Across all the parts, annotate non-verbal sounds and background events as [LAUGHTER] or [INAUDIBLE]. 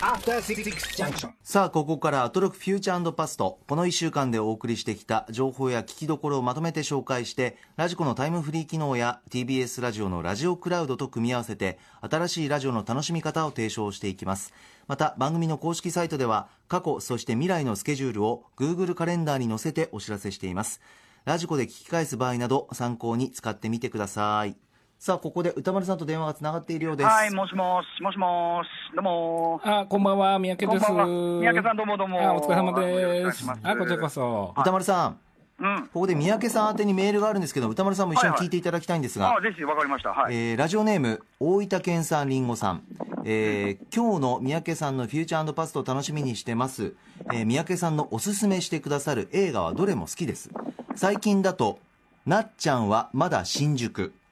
After Six Junction. さあ、ここからアトロクフューチャーパスト。この1週間でお送りしてきた情報や聞きどころをまとめて紹介して、ラジコのタイムフリー機能や TBS ラジオのラジオクラウドと組み合わせて、新しいラジオの楽しみ方を提唱していきます。また、番組の公式サイトでは、過去、そして未来のスケジュールを Google カレンダーに載せてお知らせしています。ラジコで聞き返す場合など、参考に使ってみてください。さあ、ここで歌丸さんと電話がつながっているようです。はい、もしもし、もしもし、どうもあ、こんばんは、三宅です。こんばんは三宅さんどうもどうもあ、お疲れ様です。あ、こちらこそ。歌丸さん。うん。ここで三宅さん宛てにメールがあるんですけど、歌丸さんも一緒に聞いていただきたいんですが、あ、ぜひわかりました。はい。えーラジオネーム大分県産りんごさん、えー今日の三宅さんのフューチャーパストを楽しみにしてます、えー三宅さんのおすすめしてくださる映画はどれも好きです最近だと「なっちゃんはまだ新宿」「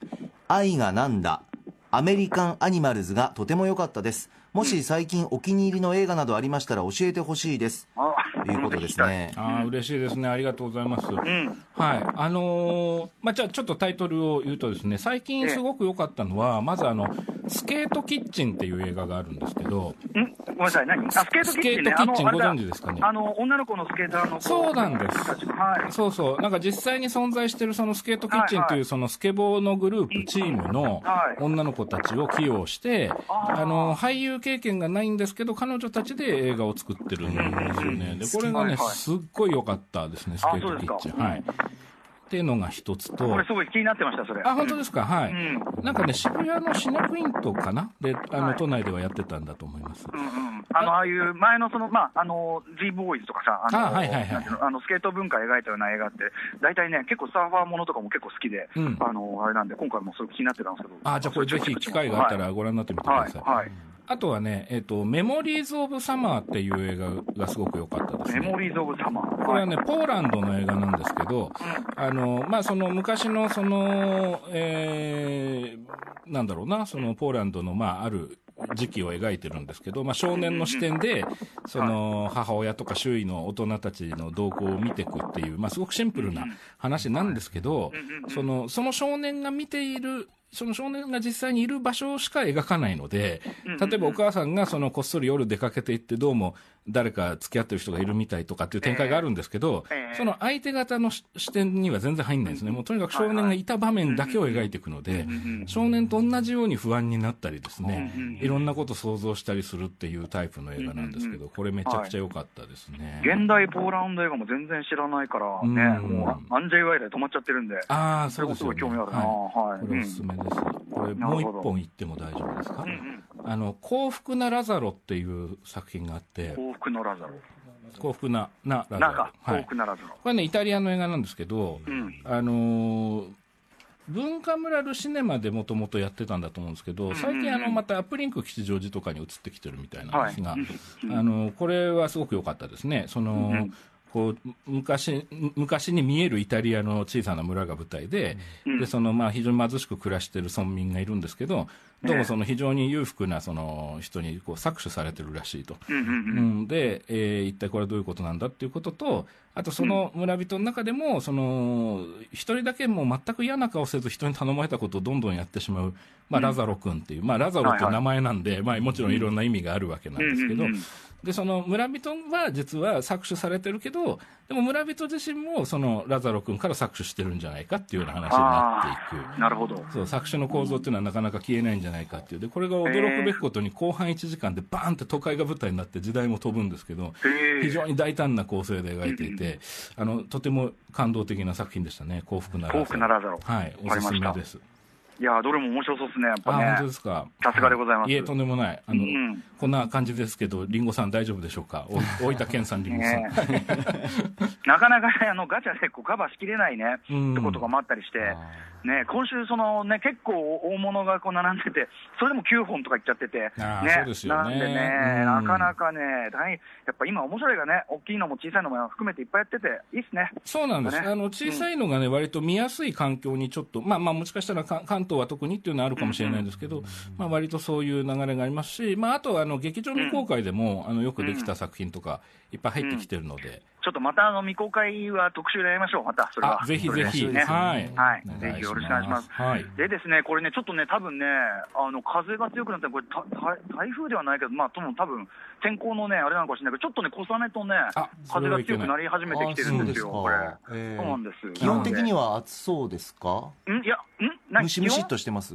愛がなんだ」「アメリカンアニマルズ」がとても良かったです。もし最近お気に入りの映画などありましたら教えてほしいですあということです。ねあー嬉しいですね。ありがとうございます。うん。はい。あのーまあ、じゃあちょっとタイトルを言うとですね、最近すごく良かったのは、まずあの、スケートキッチンっていう映画があるんですけど、ん？ごめんなさい、何？あ、スケートキッチンね。スケートキッチンあのあれだご存知ですかね？あの、女の子のスケーターの子そうなんですはい。そうそう、なんか実際に存在してるそのスケートキッチンとはいいうそのスケボーのグループ、チームのはい女の子たちを起用して、あの、俳優経験がないんですけど、彼女たちで映画を作ってるんですよね。で、これがね、はいはいすっごい良かったですね、スケートキッチはい。っていうのが一つとこれ、すごい気になってました、それ。あ、本当ですか、はい。うんなんかね、渋谷のシネクイントかな？で、あの、はい都内ではやってたんだと思います。うんうん、あの、ああいう前のその、まあ、あの、G ボーイズとかさ、あの、あはいはいはいあの、スケート文化描いたような映画って、大体ね、結構サーファーものとかも結構好きで、うんあの、あれなんで、今回もそれ気になってたんですけど。あ、じゃあこれぜひ機会があったらご覧になってみてくだはい、さい。はい。あとはね、えっ、と、メモリーズ・オブ・サマーっていう映画がすごく良かったですね。メモリーズ・オブ・サマー。これはね、ポーランドの映画なんですけど、あの、まあ、その昔のその、えー、なんだろうな、そのポーランドの、まあ、ある時期を描いてるんですけど、まあ、少年の視点で、その、母親とか周囲の大人たちの動向を見ていくっていう、まあ、すごくシンプルな話なんですけど、その、その少年が見ている、その少年が実際にいる場所しか描かないので、例えばお母さんがそのこっそり夜出かけていって、どうも誰か付き合ってる人がいるみたいとかっていう展開があるんですけど、ええ。その相手方のし視点には全然入んないんですね。もうとにかく少年がいた場面だけを描いていくので、少年と同じように不安になったりですね、いろんなこと想像したりするっていうタイプの映画なんですけど、これめちゃくちゃ良かったですね。現代ポーランド映画も全然知らないからね、うん。もうアンジェイ・ワイで止まっちゃってるんで、ああ、そうですよ、ね。すごい興味あるな。はい。これおすすめです。これもう一本言っても大丈夫ですか、うんうんあの、幸福なラザロっていう作品があって、幸福のラザロ。幸福な、なラザロ。はい。福なラザロ。これね、イタリアの映画なんですけど、うん。あのー文化村ルシネマでもともとやってたんだと思うんですけど、最近あの、またアップリンク吉祥寺とかに移ってきてるみたいなんですが、はいあの、これはすごく良かったですね。その、んこう、昔、昔に見えるイタリアの小さな村が舞台で、で、その、まあ、非常に貧しく暮らしてる村民がいるんですけど、どうもその非常に裕福なその人にこう搾取されてるらしいと。うんうんうん。うん、で、えー一体これはどういうことなんだっていうことと、あとその村人の中でも、その、一人だけもう全く嫌な顔せず人に頼まれたことをどんどんやってしまう、まあ、ラザロ君っていう、まあ、ラザロっていう名前なんで、まあ、もちろんいろんな意味があるわけなんですけど。で、その村人は実は搾取されてるけど、でも村人自身もそのラザロ君から搾取してるんじゃないかっていうような話になっていく。なるほど。そう、搾取の構造っていうのはなかなか消えないんじゃないかっていう。で、これが驚くべきことに後半1時間でバーンって都会が舞台になって時代も飛ぶんですけど、非常に大胆な構成で描いていて、あの、とても感動的な作品でしたね。幸福なラザロ。幸福なラザロはい、おすすめです。いやー、どれも面白そうですね、やっぱあ、ね。本当ですか。さすがでございますいえ、とんでもない。あの、うんこんな感じですけど、リンゴさん大丈夫でしょうか？お [LAUGHS] 大分県産リンゴさん。ね [LAUGHS] なかなかね、あのガチャでこうカバーしきれないね、うん。ってことがもあったりして、ね、今週、そのね、結構大物がこう並んでて、それでも9本とかいっちゃってて、ね、そうですよね。なんでね、うん。なかなかね、大やっぱ今、面白いがね、大きいのも小さいのも含めていっぱいやってて、いいっすね。そうなんです。ね。あの、小さいのがね、割と見やすい環境にちょっと、まあまあ、もしかしたらか関東は特にっていうのはあるかもしれないですけど、まあ割とそういう流れがありますし、まああとはあの、劇場未公開でも、あの、よくできた作品とか、いっぱい入ってきてるので、ちょっとまたあの未公開は特集でやりましょう、また、それは。あぜひぜひ、ね、はい、はい。ぜひよろしくお願いします。はい。でですね、これね、ちょっとね、多分ね、あの風が強くなって、これた台、台風ではないけど、まあ、とも多分天候のね、あれなのかもしれないけど、ちょっとね、小雨とね風が強くなり始めてきてるんですよ、これ。あそうです。か。そうなんです。基本的には。は暑そうですか？んいや、ん？何ムシムシっとしてます？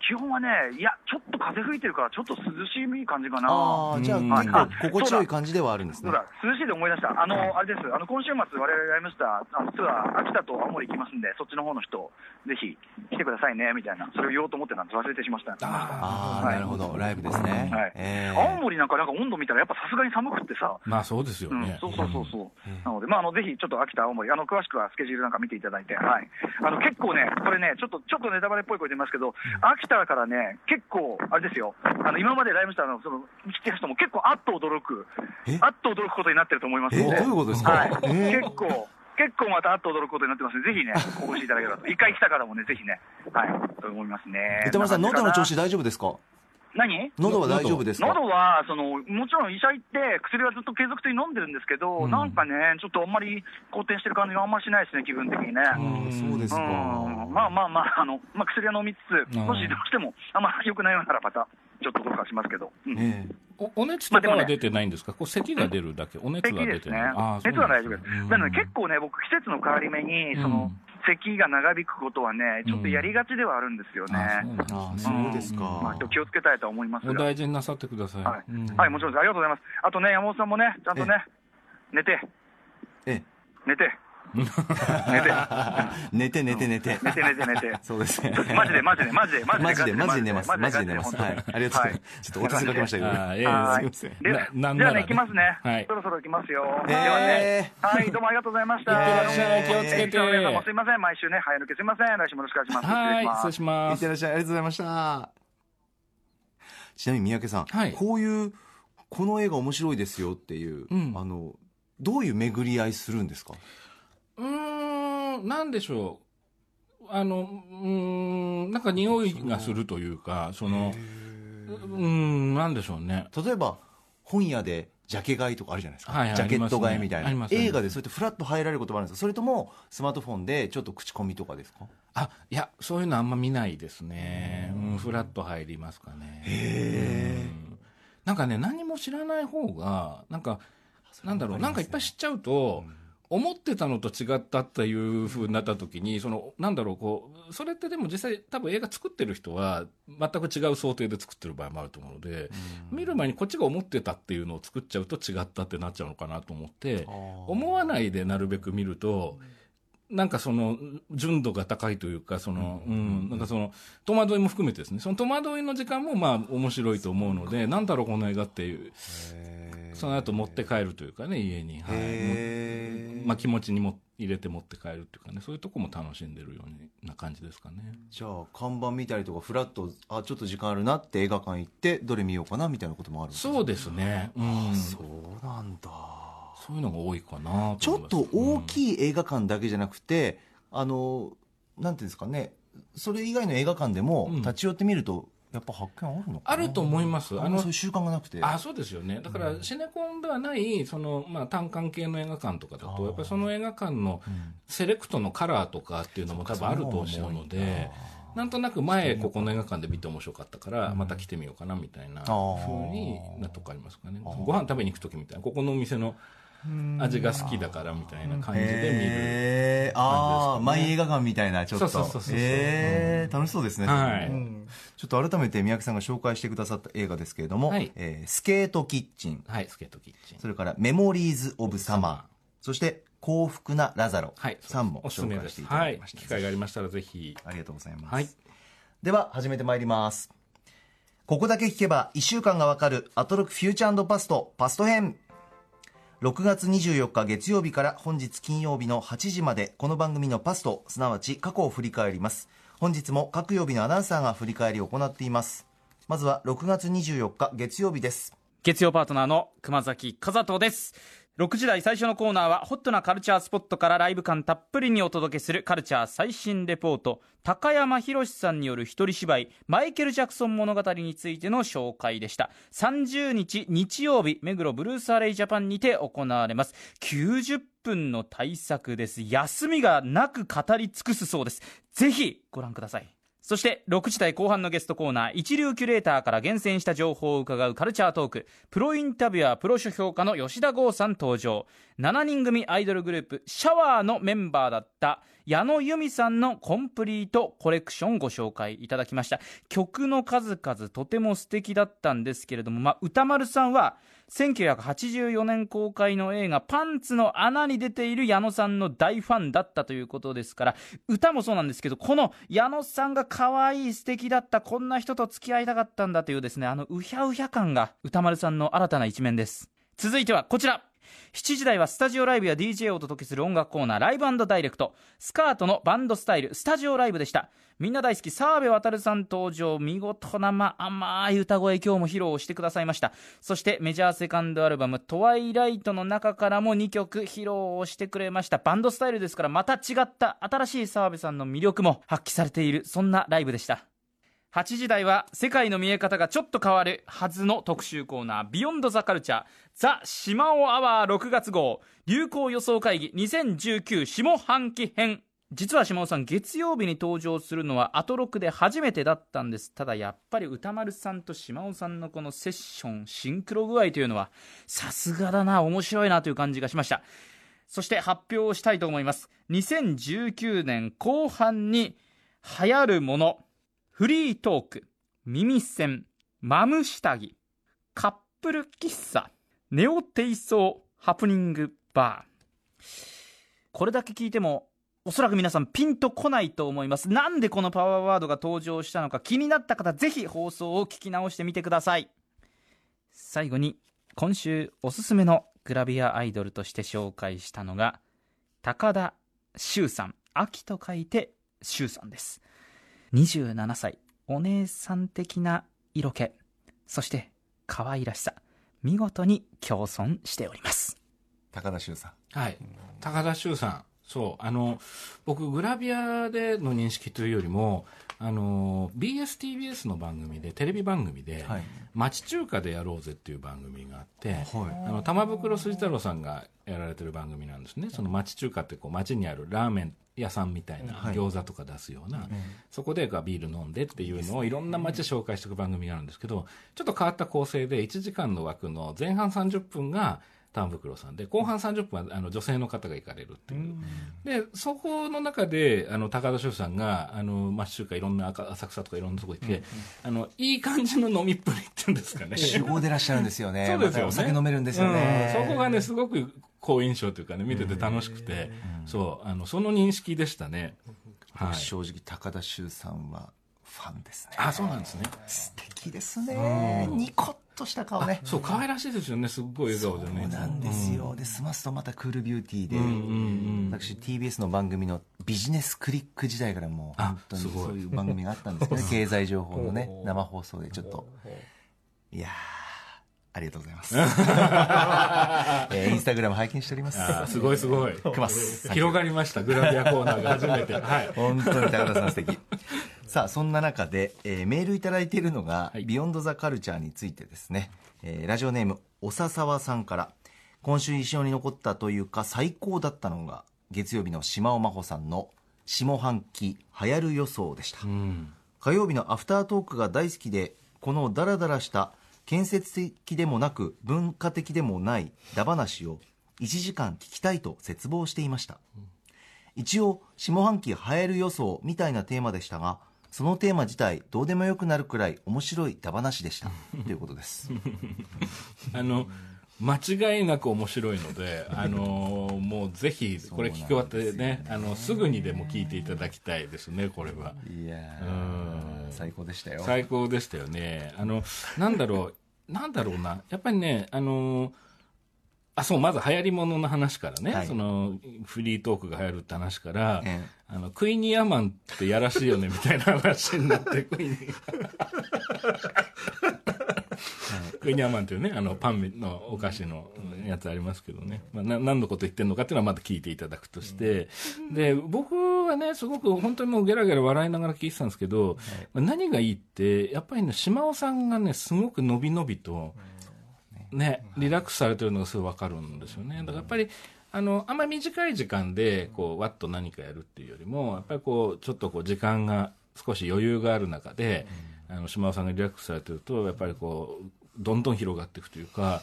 基本はね、いや、ちょっと風吹いてるから、ちょっと涼しい感じかな。ああじゃあうん。結構心地よい感じではあるんですね。そうだ、涼しいで思い出した、あの、あれです、あの今週末、我々やりました、あのツアー、秋田と青森行きますんで、そっちの方の人、ぜひ来てくださいねみたいな、それを言おうと思ってたんです、忘れてしました。ああ、はい。なるほど。ライブですね、はい。えー。青森なんか、なんか温度見たら、やっぱさすがに寒くってさ、まあそうですようんね、、そうそうそうそう、うん。なので、まあ、あのぜひちょっと秋田、青森、あの詳しくはスケジュールなんか見ていただいて、はい、あの結構ね、これね、ちょっとちょっとネタバレっぽい声で言いますけど、秋田からね、結構、あれですよ、あの今までライブしたの、その来てる人も結構、あっと驚く。え、あっと驚くことになってると思いますえので、どういうことですか、はい、えー？結構。結構またあっと驚くことになってますので、ぜひね、お越しいただければと。一回来た方もね、ぜひね、はい、と思いますね。歌丸さん喉の調子だ大丈夫ですか？何？喉は大丈夫ですか？喉はそのもちろん医者行って、薬はずっと継続的に飲んでるんですけど、うん。なんかね、ちょっとあんまり好転してる感じがあんまりしないですね、気分的にね。そうですか、うん。まあまあまあ、あのまあ、薬は飲みつつ、うん。もしどうしてもあんま良くないようなら、またちょっとどうかしますけど、うん。えおお熱とかは出てないんですか、こう咳が出るだけ、お熱咳ですね。は出てない、あー、熱は大丈夫です。なん。なので、結構ね、僕、季節の変わり目に、その、咳が長引くことはね、ちょっとやりがちではあるんですよね。うあそうですか、まあ、ちょっと気をつけたいと思いますが。お大事になさってください。はい。うん。はい、もちろんです。ありがとうございます。あとね、山本さんもね、ちゃんとね、寝て、え。寝て、[LAUGHS] 寝て、寝て寝て寝て。寝て寝て寝て。[LAUGHS] そうです。ねマジでマジでマジでマジでマジでマジで寝ます。マジで寝ます。はい。ありがとうございます、ちょっとお手数かけましたけど、はい。じゃあね、行きますね。はい。そろそろ行きますよ。はね、はい、どうもありがとうございました。いってらっしゃい。気をつけて。えー皆さんもすいません、毎週ね、早抜けすいません。来週もよろしくお願いします。はい、失礼します。失礼します。いって。らっしゃい。ありがとうございました。ちなみに三宅さん、はい。こういうこの映画面白いですよっていう、うん。あのどういう巡り合いするんですか？うーん、なんでしょう。あの、うーん、なんか匂いがするというか、その、うーん、なんでしょうね。例えば本屋でジャケ買いとかあるじゃないですか、はいはいジャケット買いみたいな、ありますね。映画でそうやってフラッと入られることもあるんですかそれともスマートフォンでちょっと口コミとかですか？あ、いや、そういうのあんま見ないですね。うん、フラッと入りますかね。へうん。なんかね、何も知らない方が、なんか、なんだろう、なんかいっぱい知っちゃうと、思ってたのと違ったっていう風になった時に、その、なんだろう、こう、それってでも実際多分映画作ってる人は、全く違う想定で作ってる場合もあると思うので、見る前にこっちが思ってたっていうのを作っちゃうと違ったってなっちゃうのかなと思って、思わないでなるべく見ると、なんかその、純度が高いというか、その、うん、なんかその、戸惑いも含めてですね、その戸惑いの時間もまあ面白いと思うので、なんだろうこの映画っていう、その後持って帰るというかね、家に。はい。まあ気持ちにも入れて持って帰るっていうかね、そういうとこも楽しんでるような感じですかね。じゃあ看板見たりとかフラッとあちょっと時間あるなって映画館行ってどれ見ようかなみたいなこともあるんですかそうですね。うん。そうなんだそういうのが多いかなちょっと大い。きい映画館だけじゃなくて、あのなんていうんですかねそれ以外の映画館でもうん立ち寄ってみるとやっぱ発見あるのあると思います。あのそういう習慣がなくて。あそうですよね。だからシネコンではないその、まあ、単館系の映画館とかだとやっぱりその映画館のうん。セレクトのカラーとかっていうのも多分あると思うのでなんとなく前ここの映画館で見て面白かったからまた来てみようかなみたいなふうになとこありますかね。ご飯食べに行く時みたいなここのお店の味が好きだからみたいな感じで見るへーああ、感じですかね。マイ映画館みたいな、ちょっと。そうそうそうそうへー楽しそうですね。はい。うん。ちょっと改めて三宅さんが紹介してくださった映画ですけれども、はい。えースケートキッチン、はいスケートキッチン。それからメモリーズ・オブ・サマー、そして幸福なラザロ、はい3本紹介していたはいだきました。機会がありましたらぜひ。ありがとうございます。はい。では、始めてまいります。ここだけ聞けば1週間がわかるアトロクフューチャーパスト。パスト編。6月24日月曜日から本日金曜日の8時までこの番組のパスと、すなわち過去を振り返ります。本日も各曜日のアナウンサーが振り返りを行っています。まずは6月24日月曜日です。月曜パートナーの熊崎和人です6時台最初のコーナーはホットなカルチャースポットからライブ感たっぷりにお届けするカルチャー最新レポート高山博さんによる一人芝居マイケル・ジャクソン物語についての紹介でした。30日日曜日目黒ブルースアレイジャパンにて行われます。90分の大作です。休みがなく語り尽くすそうです。ぜひご覧ください。そして6時台後半のゲストコーナー一流キュレーターから厳選した情報を伺うカルチャートークプロインタビュアープロ書評家の吉田剛さん登場。7人組アイドルグループシャワーのメンバーだった矢野由美さんのコンプリートコレクションご紹介いただきました。曲の数々とても素敵だったんですけれども、まあ、歌丸さんは1984年公開の映画「パンツの穴」に出ている矢野さんの大ファンだったということですから歌もそうなんですけどこの矢野さんが可愛い素敵だったこんな人と付き合いたかったんだというですねあのうひゃうひゃ感が歌丸さんの新たな一面です。続いてはこちら。7時台はスタジオライブや DJ をお届けする音楽コーナーライブダイレクト。スカートのバンドスタイルスタジオライブでした。みんな大好き澤部渉さん登場。見事な、ま、甘い歌声今日も披露してくださいました。そしてメジャーセカンドアルバム「トワイライト」の中からも2曲披露をしてくれました。バンドスタイルですからまた違った新しい澤部さんの魅力も発揮されているそんなライブでした。8時台は世界の見え方がちょっと変わるはずの特集コーナービヨンドザカルチャーザ・シマオアワー6月号流行予想会議2019下半期編。実は島尾さん月曜日に登場するのはアトロクで初めてだったんです。ただやっぱり歌丸さんと島尾さんのこのセッションシンクロ具合というのはさすがだな面白いなという感じがしました。そして発表をしたいと思います。2019年後半に流行るもの。フリートーク、耳栓、マム下着、カップル喫茶、ネオテイソーハプニングバー。これだけ聞いても、おそらく皆さんピンとこないと思います。なんでこのパワーワードが登場したのか気になった方、ぜひ放送を聞き直してみてください。最後に、今週おすすめのグラビアアイドルとして紹介したのが、高田修さん。秋と書いて修さんです。27歳。お姉さん的な色気。そして可愛らしさ。見事に共存しております。高田修さん。はい。高田修さんそうあの僕グラビアでの認識というよりもあの BSTBS の番組でテレビ番組で、はい、町中華でやろうぜっていう番組があって、はい、あの玉袋筋太郎さんがやられてる番組なんですね。その町中華ってこう町にあるラーメン屋さんみたいな餃子とか出すような、はい、そこでビール飲んでっていうのをいろんな街で紹介していく番組があるんですけどちょっと変わった構成で1時間の枠の前半30分が丹袋さん。で後半30分はあの女性の方が行かれるっていう、でそこの中であの高田翔さんがあの町中華いろんな浅草とかいろんなとこ行って、あのいい感じの飲みっぷりっていうんですかね。酒豪でいらっしゃるんですよね。そうですよね、お酒飲めるんですよね、そこがねすごく好印象というかね見てて楽しくて、そう。あのその認識でしたね、はい、正直高田修さんはファンですね。あそうなんですね。素敵ですね。ニコッとした顔ね。そう可愛らしいですよね。すっごい笑顔でねそうなんですよ、うん、で済ますとまたクールビューティーで、うんうんうん、私 TBS の番組のビジネスクリック時代からもう本当にそういう番組があったんですけど、ね、[LAUGHS] 経済情報のね生放送でちょっと。いやありがとうございます。[LAUGHS] えー、インスタグラム拝見しております。すごいすごい。くます。広がりました、グラビアコーナーが初めて。はい。本当に高田さん素敵。[LAUGHS] さあ、そんな中で、えー、メールいただいているのが、はい、ビヨンドザカルチャーについてですね、えー、ラジオネーム、おささわさんから、今週印象に残ったというか最高だったのが、月曜日の島尾真帆さんの下半期流行る予想でした。火曜日のアフタートークが大好きで、このダラダラした建設的でもなく文化的でもないダ話を1時間聞きたいと絶望していました、一応下半期流行る予想みたいなテーマでしたがそのテーマ自体どうでもよくなるくらい面白いダ話でしたということです [LAUGHS] あの間違いなく面白いので、あのー、もうぜひこれ聞き終わってね、ねあのすぐにでも聞いていただきたいですね、これは。いや最高でしたよ。最高でしたよね。あの、なんだろう、なんだろうな、やっぱりね、あのー、あそうまず流行りものの話からね、はい、そのフリートークが流行るって話から、ええ、あのクイニーアマンってやらしいよねみたいな話になってクイニークイニーアマンっていうねあのパンのお菓子の、やつありますけどね、まあ、な何のこと言ってるのかっていうのはまだ聞いていただくとして、で僕はねすごく本当にもうゲラゲラ笑いながら聞いてたんですけど、まあ何がいいってやっぱりね島尾さんがねすごく伸び伸びと、ね、リラックスされてるのがすごい分かるんですよね。だからやっぱりあのあんまり短い時間でこうわっと何かやるっていうよりもやっぱりこうちょっとこう時間が少し余裕がある中で、あの島尾さんがリラックスされてるとやっぱりこうどんどん広がっていくというか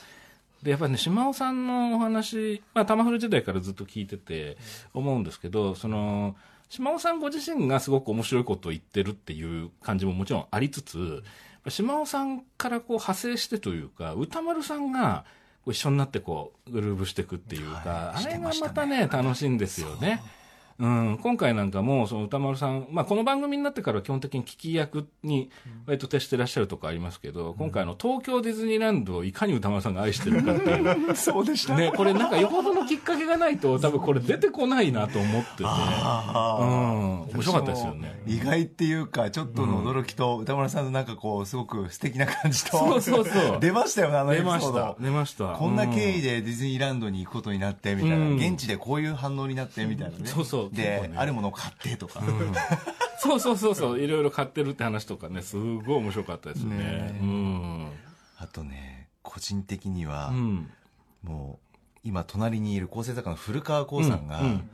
でやっぱりね島尾さんのお話、まあ、玉古時代からずっと聞いてて思うんですけどその島尾さんご自身がすごく面白いことを言ってるっていう感じももちろんありつつ島尾さんからこう派生してというか歌丸さんが一緒になってこうグルーブしていくっていうか、はいあれがまたね楽しいんですよね。うん、今回なんかもその歌丸さん、まあ、この番組になってから基本的に聞き役に割と徹してらっしゃるとこありますけど、今回あの東京ディズニーランドをいかに歌丸さんが愛してるかっていう。[LAUGHS] そうでした。ね、これなんかよほどのきっかけがないと多分これ出てこないなと思ってて、うん、あ面白かったですよね。意外っていうかちょっとの驚きと歌丸さんのなんかこうすごく素敵な感じとそうそうそう。[LAUGHS] 出ましたよねあのエ出ピ出ました。こんな経緯で、でディズニーランドに行くことになってみたいな、うん。現地でこういう反応になってみたいなね、そうそうで、結構ねあるものを買ってとか、[LAUGHS] そうそうそうそう、いろいろ買ってるって話とかね、すごい面白かったですね。ねうん。あとね個人的には、うん。もう今隣にいる構成作家の古川光さんが、うんうん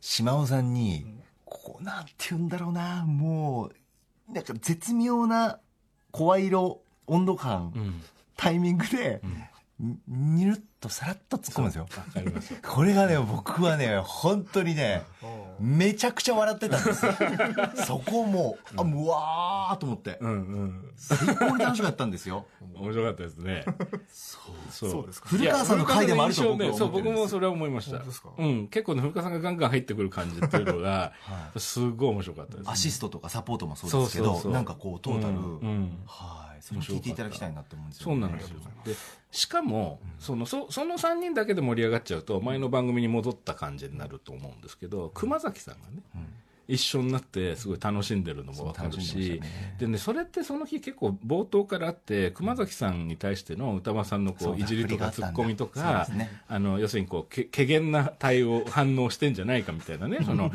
島尾さんに、こうなんて言うんだろうなもうなんか絶妙な声色温度感、うん。タイミングで、ににるっとさらっと突っ込むんですよ。わかりますよ。[LAUGHS] これがね僕はね本当にねめちゃくちゃ笑ってたんです。よ [LAUGHS] そこもうあもううわーと思って。うんうん。最高に楽しかったんですよ。面白かったですね。そう。そう。ですか。古川さんの回でもあると僕はそう、僕もそれは思いました。うん。結構ね、古川さんがガンガン入ってくる感じっていうのが、すごい面白かったです。アシストとかサポートもそうですけどそうそうそう。なんかこうトータル、はいそれも聞いていただきたいなって思うんですよ、そうなんですよ。で、しかも、その、そその3人だけで盛り上がっちゃうと、前の番組に戻った感じになると思うんですけど、熊崎さんがね、一緒になってすごい楽しんでるのもわかるし。ね、でね、それってその日結構冒頭からあって、熊崎さんに対しての歌間さんのこういじりとかツッコミとかですね、あの、要するにこう、け、けげんな対応、反応してんじゃないかみたいなね、[LAUGHS] その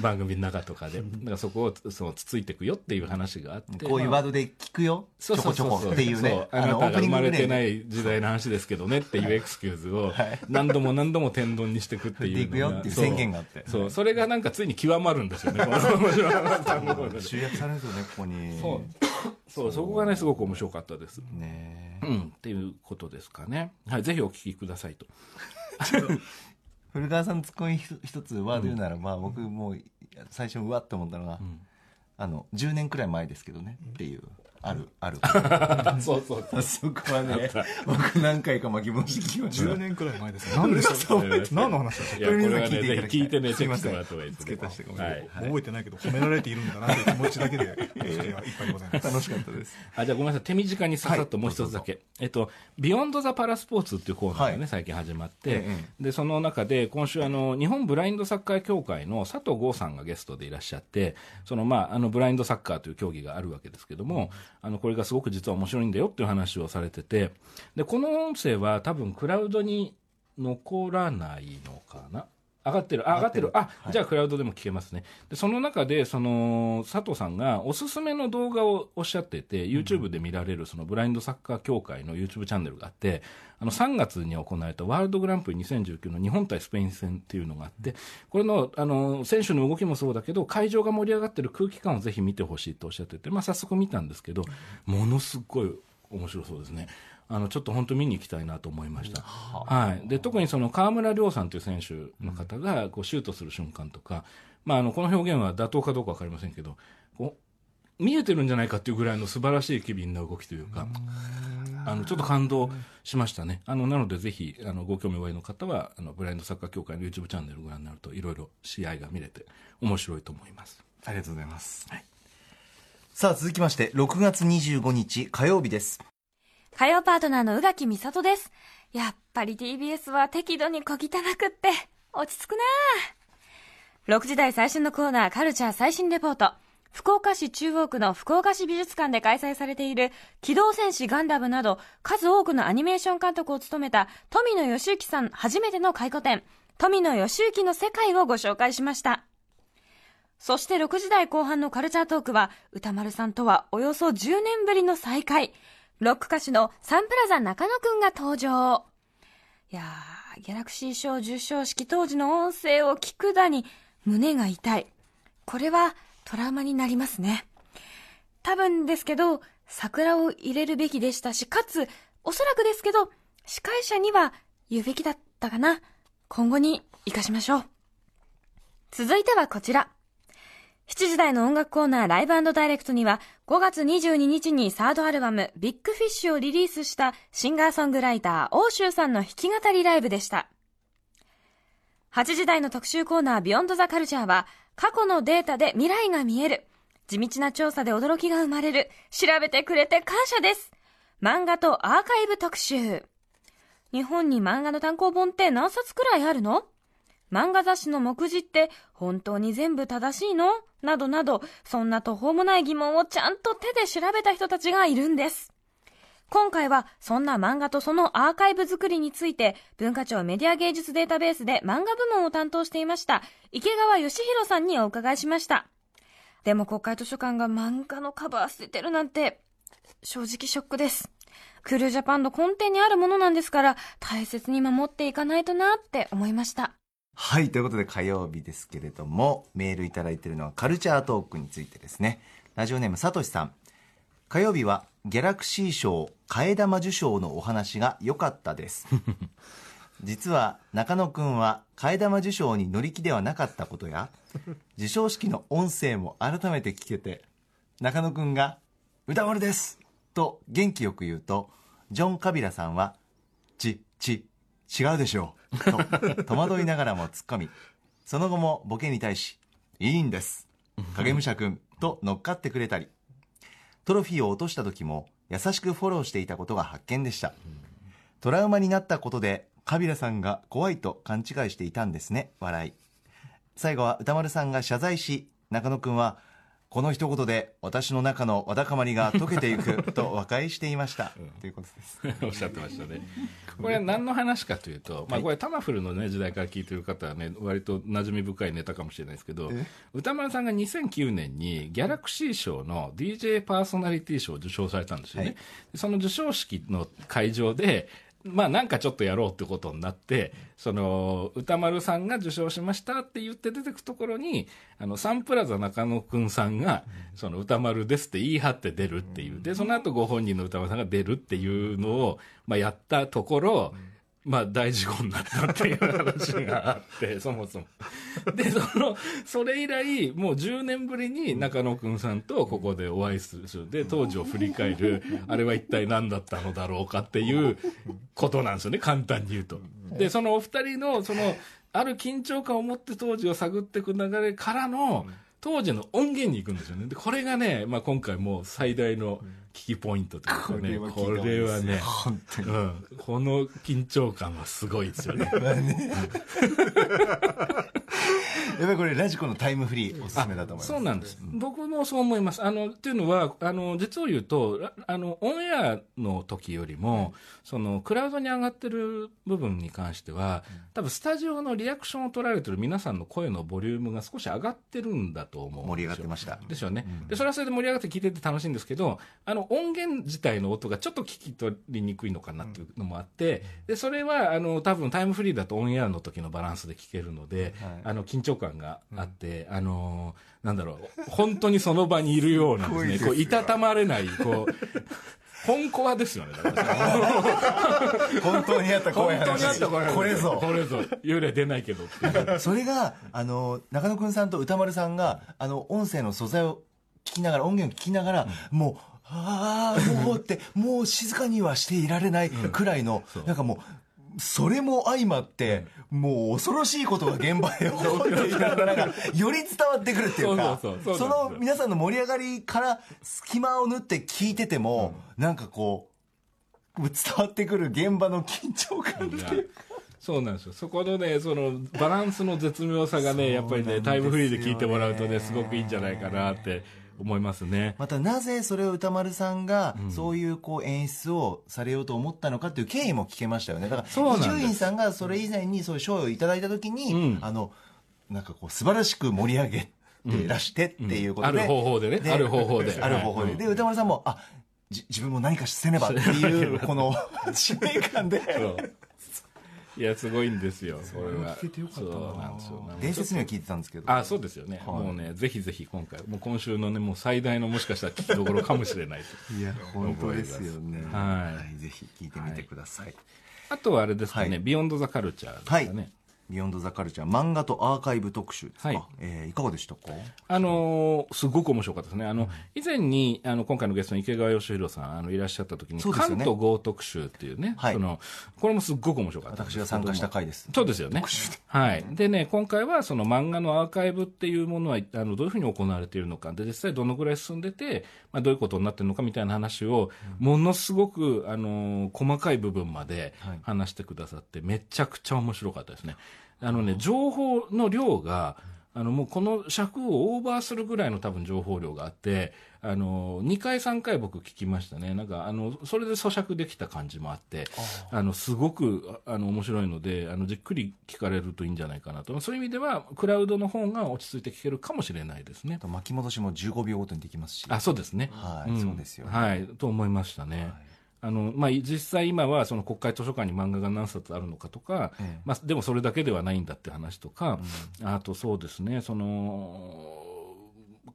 番組の中とかで。だからそこを、その、つついていくよっていう話があって。こういうワードで聞くよ。ちょこちょこっていうそねあなたが生まれてなでい時代の話ですけどねっていうエクスキューズを何度も何度も天丼にしていくっていうの振っていくよっていう宣言があって。そうそう。それがなんかついに極まるんですよね集約されるんですよねここにそうそこがねすごく面白かったですねうんってい。うことですかねはい。ぜひお聞きください。と古川さんのツッコミ一つワード言うなら、まあ僕もう最初うわっと思ったのが、あの10年くらい。前ですけどねってい。うあるある。[LAUGHS] [LAUGHS] そうそうそう。そこはね僕何回かまあ疑問して聞きました。10年くらい前ですね。何でし何の話だったっいやこれはねこれ皆さんぜひ聞いてねチすいませんェックしてもらった方がいいですね。覚えてないけど褒められているんだなという気持ちだけで [LAUGHS] えーいっぱいでございます楽しかったです。あじゃあごめんなさい。手短にささっともう一つだけ、えっと「ビヨンド・ザ・パラスポーツ」っていうコーナーがね、はい。最近始まって、えでその中で今週あの日本ブラインドサッカー協会の佐藤剛さんがゲストでいらっしゃってその、まあ、あのブラインドサッカーという競技があるわけですけども、あのこれがすごく実は面白いんだよっていう話をされてて。でこの音声は多分クラウドに残らないのかな？上がってる、あ上がってる、あ、じゃあクラウドでも聞けますね。で、その中で、その、佐藤さんがおすすめの動画をおっしゃってて、YouTube で見られる、そのブラインドサッカー協会の YouTube チャンネルがあって、あの、3月に行われたワールドグランプリ2019の日本対スペイン戦っていうのがあって、これの、あの、選手の動きもそうだけど、会場が盛り上がってる空気感をぜひ見てほしいとおっしゃってて、まあ、早速見たんですけど、ものすごい面白そうですね。あのちょっと本当見に行きたいなと思いました。はい。で、特にその河村亮さんという選手の方がこうシュートする瞬間とか、まああのこの表現は妥当かどうかわかりませんけど、こう見えてるんじゃないかっていうぐらいの素晴らしい機敏な動きというか、あのちょっと感動しましたね。あのなのでぜひあのご興味おありの方はあのブラインドサッカー協会の YouTube チャンネルをご覧になるといろいろ試合が見れて面白いと思います。ありがとうございます。さあ、続きまして、6月25日火曜日です。火曜パートナーの宇垣美里です。やっぱり TBS は適度に小汚くって、落ち着くな6時台最新のコーナー、カルチャー最新レポート。福岡市中央区の福岡市美術館で開催されている機動戦士ガンダムなど数多くのアニメーション監督を務めた富野義行さん初めての回顧展富野義行の世界をご紹介しましたそして6時台後半のカルチャートークは歌丸さんとはおよそ10年ぶりの再会ロック歌手のサンプラザ中野くんが登場いやーギャラクシー賞受賞式当時の音声を聞くだに胸が痛いこれはトラウマになりますね。多分ですけど、桜を入れるべきでしたし、かつ、おそらくですけど、司会者には言うべきだったかな。今後に活かしましょう。続いてはこちら。7時台の音楽コーナーライブダイレクトには5月22日にサードアルバムビッグフィッシュをリリースしたシンガーソングライター欧州さんの弾き語りライブでした。8時台の特集コーナービヨンドザカルチャーは過去のデータで未来が見える。地道な調査で驚きが生まれる。調べてくれて感謝です。漫画とアーカイブ特集。日本に漫画の単行本って何冊くらいあるの？漫画雑誌の目次って本当に全部正しいの？などなど、そんな途方もない疑問をちゃんと手で調べた人たちがいるんです。今回はそんな漫画とそのアーカイブ作りについて文化庁メディア芸術データベースで漫画部門を担当していました池川義弘さんにお伺いしました。でも国会図書館が漫画のカバー捨ててるなんて正直ショックです。クルージャパンの根底にあるものなんですから大切に守っていかないとなって思いました。はい、ということで火曜日ですけれども、メールいただいているのはカルチャートークについてですね。ラジオネームさとしさん。火曜日はギャラクシー賞替え玉受賞のお話が良かったです [LAUGHS] 実は中野くんは替え玉受賞に乗り気ではなかったことや授賞式の音声も改めて聞けて中野くんが「歌丸です!」と元気よく言うとジョン・カビラさんは「ちち違うでしょう」と [LAUGHS] 戸惑いながらも突っ込みその後もボケに対し「いいんです。影武者くん」と乗っかってくれたり。トロフィーを落とした時も優しくフォローしていたことが発見でした、トラウマになったことでカビラさんが怖いと勘違いしていたんですね。笑い。最後は歌丸さんが謝罪し中野くんはこの一言で私の中のわだかまりが解けていくと和解していました、[LAUGHS] うん、ということです。[LAUGHS] おっしゃってましたね。これ何の話かというと、まあ、これタマフルの、ね、時代から聞いてる方はね割と馴染み深いネタかもしれないですけど歌丸さんが2009年にギャラクシー賞の DJ パーソナリティ賞を受賞されたんですよね、はい、その授賞式の会場でまあなんかちょっとやろうってことになって、その、歌丸さんが受賞しましたって言って出てくところに、あの、サンプラザ中野くんさんが、その歌丸ですって言い張って出るっていう。で、その後ご本人の歌丸さんが出るっていうのを、まあやったところ、まあ大事故になったっていう話があって、[LAUGHS] そもそも。で、その、それ以来、もう10年ぶりに中野くんさんとここでお会いする。で、当時を振り返る、あれは一体何だったのだろうかっていうことなんですよね、簡単に言うと。で、そのお二人の、その、ある緊張感を持って当時を探っていく流れからの、当時の音源に行くんですよね。で、これがね、まあ今回もう最大の、危機ポイントというかね、これはね、本当に、うん、この緊張感はすごいですよね。[LAUGHS] [LAUGHS] やっぱりこれラジコのタイムフリーおすすめだと思います。そうなんです。僕もそう思います。あの、っていうのは、あの、実を言うと、あの、オンエアの時よりも、その、クラウドに上がってる部分に関しては、多分スタジオのリアクションを取られてる皆さんの声のボリュームが少し上がってるんだと思う。盛り上がってました。ですよね。で、それはそれで盛り上がって聞いてて楽しいんですけど、あの、音源自体の音がちょっと聞き取りにくいのかなっていうのもあって、で、それは、あの、多分タイムフリーだとオンエアの時のバランスで聞けるので、あの、緊張感があって、うん、あのー、なんだろう、本当にその場にいるようなですね、こう、いたたまれない、こう、[LAUGHS] 本コアですよね、[LAUGHS] 本当にあった声本当にあった声これぞ。これぞ。幽霊出ないけど。[LAUGHS] それが、あの、中野くんさんと歌丸さんが、あの、音声の素材を聞きながら、音源を聞きながら、うん、もう、ああ、もうって、もう静かにはしていられないくらいの、うん、なんかもう、それも相まって、もう恐ろしいことが現場で起こっていたのが、なんか、より伝わってくるっていうか、その皆さんの盛り上がりから隙間を縫って聞いてても、うん、なんかこう、伝わってくる現場の緊張感っていうか。そうなんですよ。そこのね、そのバランスの絶妙さがね、やっぱりね、タイムフリーで聞いてもらうとね、すごくいいんじゃないかなって思いますね。またなぜそれを歌丸さんがそういうこう演出をされようと思ったのかっていう経緯も聞けましたよね。だから伊集院さんがそれ以前にそういう賞をいただいた時に、うん。あのなんかこう素晴らしく盛り上げてらしてっていうことで、うん。ある方法でね。ある方法で。ある方法で、[LAUGHS] はいで歌丸さんもあじ自分も何かせねばっていう [LAUGHS] この [LAUGHS] 使命感でいや、すごいんですよ、これは。伝説には。聞いてたんですけどあ、そうですよね。はい。もうね、ぜひぜひ今回、もう今週のね、もう最大のもしかしたら聞きどころかもしれないと。いや本当ですよね。はい。ぜひ聞いてみてください、あとはあれですかね、はい。 Beyond the Culture ですかはい。ね。 Beyond the Culture 漫画とアーカイブ特集。ですか、はい。えーいかがでしたか？あのーすごく面白かったですね。あの、以前に、あの、今回のゲストの池川義弘さん、あの、いらっしゃった時に、そうですよね。関東豪特集っていうね、はい。その、これもすっごく面白かったんです。私が参加した回です。そうですよね。はい。でね、今回はその漫画のアーカイブっていうものは、あの、どういうふうに行われているのか、で、実際どのぐらい進んでて、まあ、どういうことになってるのかみたいな話を、ものすごく、あの、細かい部分まではい。話してくださって、めちゃくちゃ面白かったですね。あのね、情報の量が、あの、もうこの尺をオーバーするぐらいの多分情報量があって、あの、2回3回僕聞きましたね。なんか、あの、それで咀嚼できた感じもあって、あの、すごく、ああの、面白いので、あの、じっくり聞かれるといいんじゃないかなと。そういう意味では、クラウドの方が落ち着いて聞けるかもしれないですね。と巻き戻しも15秒ごとにできますしあ、そうですね。はいんそうですよねはい、と思いましたね。あのまあ、実際今はその国会図書館に漫画が何冊あるのかとか、ええ。まあ、でもそれだけではないんだって話とか、あとそうですね、その、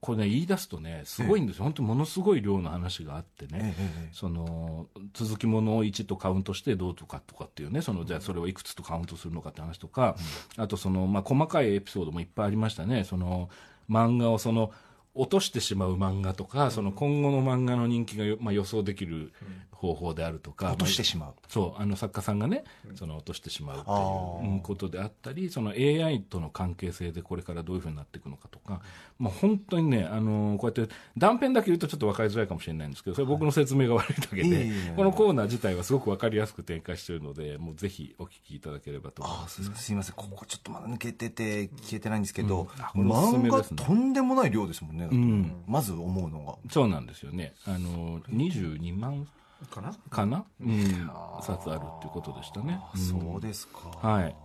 これね、言い出すとね、すごいんですよ。本当にものすごい量の話があってね。ええええ。その続きものを1とカウントしてどうとかとかっていうねそのじゃあそれをいくつとカウントするのかって話とか、あとその、まあ、細かいエピソードもいっぱいありましたね。その漫画をその落としてしまう漫画とか、その今後の漫画の人気がよ、まあ、予想できる方法であるとか、落としてしまう。そうあの作家さんがねその落としてしまうってあいーううんことであったりその AI との関係性でこれからどういうふうになっていくのかとか、まあ、本当にね、あのーこうやって断片だけ言うとちょっと分かりづらいかもしれないんですけどそれ僕の説明が悪いだけで、いえいこのコーナー自体はすごく分かりやすく展開しているのでもうぜひお聞きいただければと思いあます。すすいません。ここちょっとまだ抜けてて消えてないんですけど、うん。漫画とんでもない量ですもんね、だってん。まず思うのが。そうなんですよね。あのー、22万かな？かな、うん、冊あるっていうことでしたね。あそうですか、はい。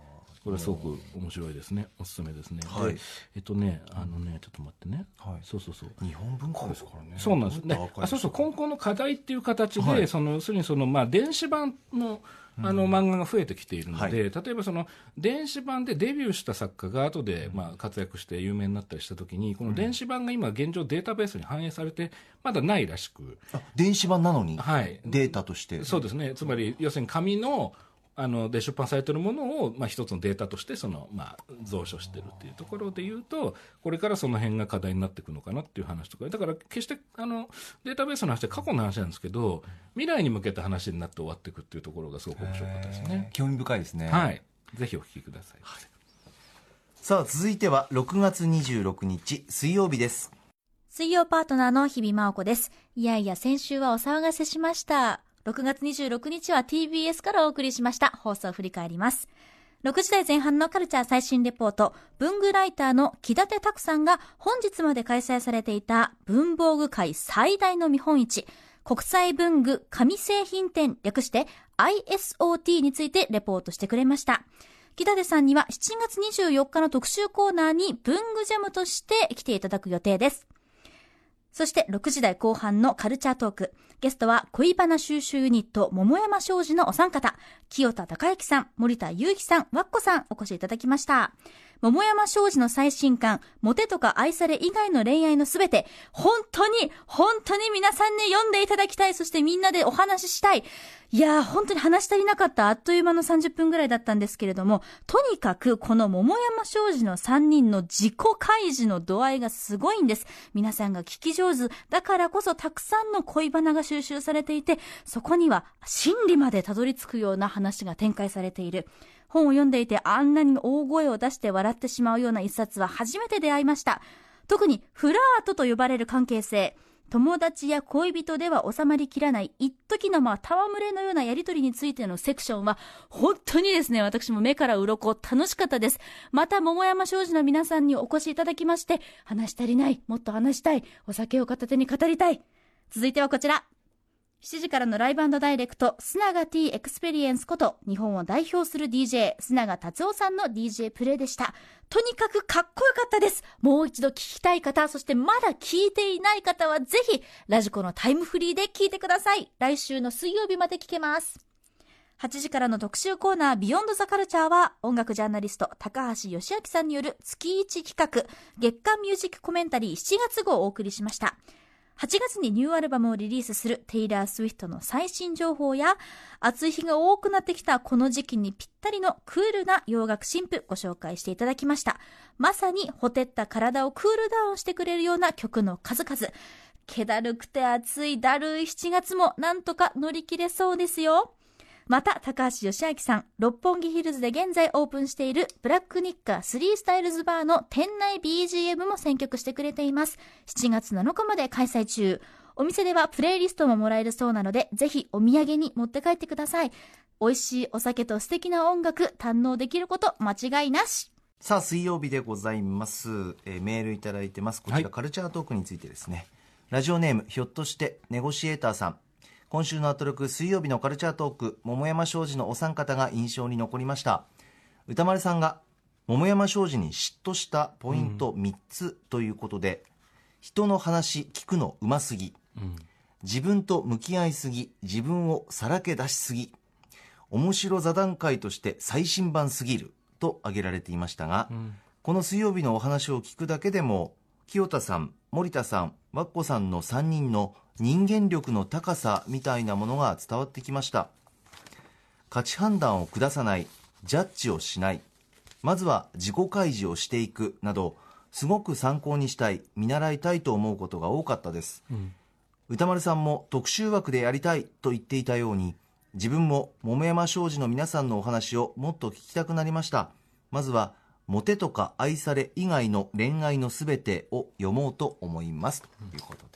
これはすごく面白いですね。おすすめですね。はい。でえっとね、あのね、ちょっと待ってね。はい。そうそうそう。日本文化ですからね。そうなんです。ねあそうそう。今後の課題っていう形で、はい。その要するにその、まあ、電子版のあの漫画が増えてきているので、はい。例えばその電子版でデビューした作家が後でまあ活躍して有名になったりしたときにこの電子版が今現状データベースに反映されてまだないらしく、あ電子版なのに、はい。データとして。そうですね。つまり要するに紙のあので出版されているものを、まあ、一つのデータとしてその、まあ、蔵書してるっていうところでいうとこれからその辺が課題になっていくのかなっていう話とかだから決してあのデータベースの話って過去の話なんですけど未来に向けた話になって終わっていくっていうところがすごく面白かったですね。興味深いですねはいぜひお聞きください。さあ続いては6月26日水曜日です水曜パートナーの日々真央子です。いやいや、先週はお騒がせしました。6月26日は TBS からお送りしました。放送を振り返ります。6時台前半のカルチャー最新レポート、文具ライターの木立拓さんが本日まで開催されていた文房具界最大の見本市、国際文具紙製品展略して ISOT についてレポートしてくれました。木立さんには7月24日の特集コーナーに文具ジャムとして来ていただく予定です。そして6時台後半のカルチャートーク。ゲストは恋バナ収集ユニット桃山商事のお三方。清田隆之さん、森田祐樹さん、わっこさんお越しいただきました。桃山商事の最新刊、モテとか愛され以外の恋愛のすべて、本当に、本当に皆さんに読んでいただきたい。そしてみんなでお話ししたい。いやー、本当に話し足りなかったあっという間の30分ぐらいだったんですけれども、とにかくこの桃山商事の3人の自己開示の度合いがすごいんです。皆さんが聞き上手、だからこそたくさんの恋バナが収集されていて、そこには心理までたどり着くような話が展開されている。本を読んでいてあんなに大声を出して笑ってしまうような一冊は初めて出会いました。特にフラートと呼ばれる関係性。友達や恋人では収まりきらない一時のまあ戯れのようなやりとりについてのセクションは本当にですね私も目から鱗楽しかったですまた桃山商事の皆さんにお越しいただきまして話し足りないもっと話したいお酒を片手に語りたい続いてはこちら7時からのライブダイレクト、スナガ T エクスペリエンスこと、日本を代表する DJ、須永辰緒さんの DJ プレイでした。とにかくかっこよかったです。もう一度聞きたい方、そしてまだ聞いていない方はぜひ、ラジコのタイムフリーで聞いてください。来週の水曜日まで聞けます。8時からの特集コーナービヨンドザカルチャーは音楽ジャーナリスト高橋義明さんによる月1企画月間ミュージックコメンタリー7月号をお送りしました。8月にニューアルバムをリリースするテイラー・スウィフトの最新情報や、暑い日が多くなってきたこの時期にぴったりのクールな洋楽新譜ご紹介していただきました。まさにほてった体をクールダウンしてくれるような曲の数々。気だるくて暑いだるい7月もなんとか乗り切れそうですよ。また、高橋義明さん、六本木ヒルズで現在オープンしているブラックニッカー3スタイルズバーの店内 BGM も選曲してくれています。7月7日まで開催中。お店ではプレイリストももらえるそうなので、ぜひお土産に持って帰ってください。美味しいお酒と素敵な音楽、堪能できること間違いなし。さあ、水曜日でございます。えー、メールいただいてます。こちら、はい、カルチャートークについてですね。ラジオネーム、ひょっとしてネゴシエーターさん。今週のアトロク水曜日のカルチャートーク桃山商事のお三方が印象に残りました。歌丸さんが桃山商事に嫉妬したポイント3つということで、うん、人の話聞くのうますぎ、うん、自分と向き合いすぎ自分をさらけ出しすぎ面白座談会として最新版すぎると挙げられていましたが、うん、この水曜日のお話を聞くだけでも清田さん森田さん和子さんの3人の人間力の高さみたいなものが伝わってきました。価値判断を下さないジャッジをしない。まずは自己開示をしていくなどすごく参考にしたい見習いたいと思うことが多かったです、うん、歌丸さんも特集枠でやりたいと言っていたように自分も桃山商事の皆さんのお話をもっと聞きたくなりました。まずはモテとか愛され以外の恋愛のすべてを読もうと思います。ということ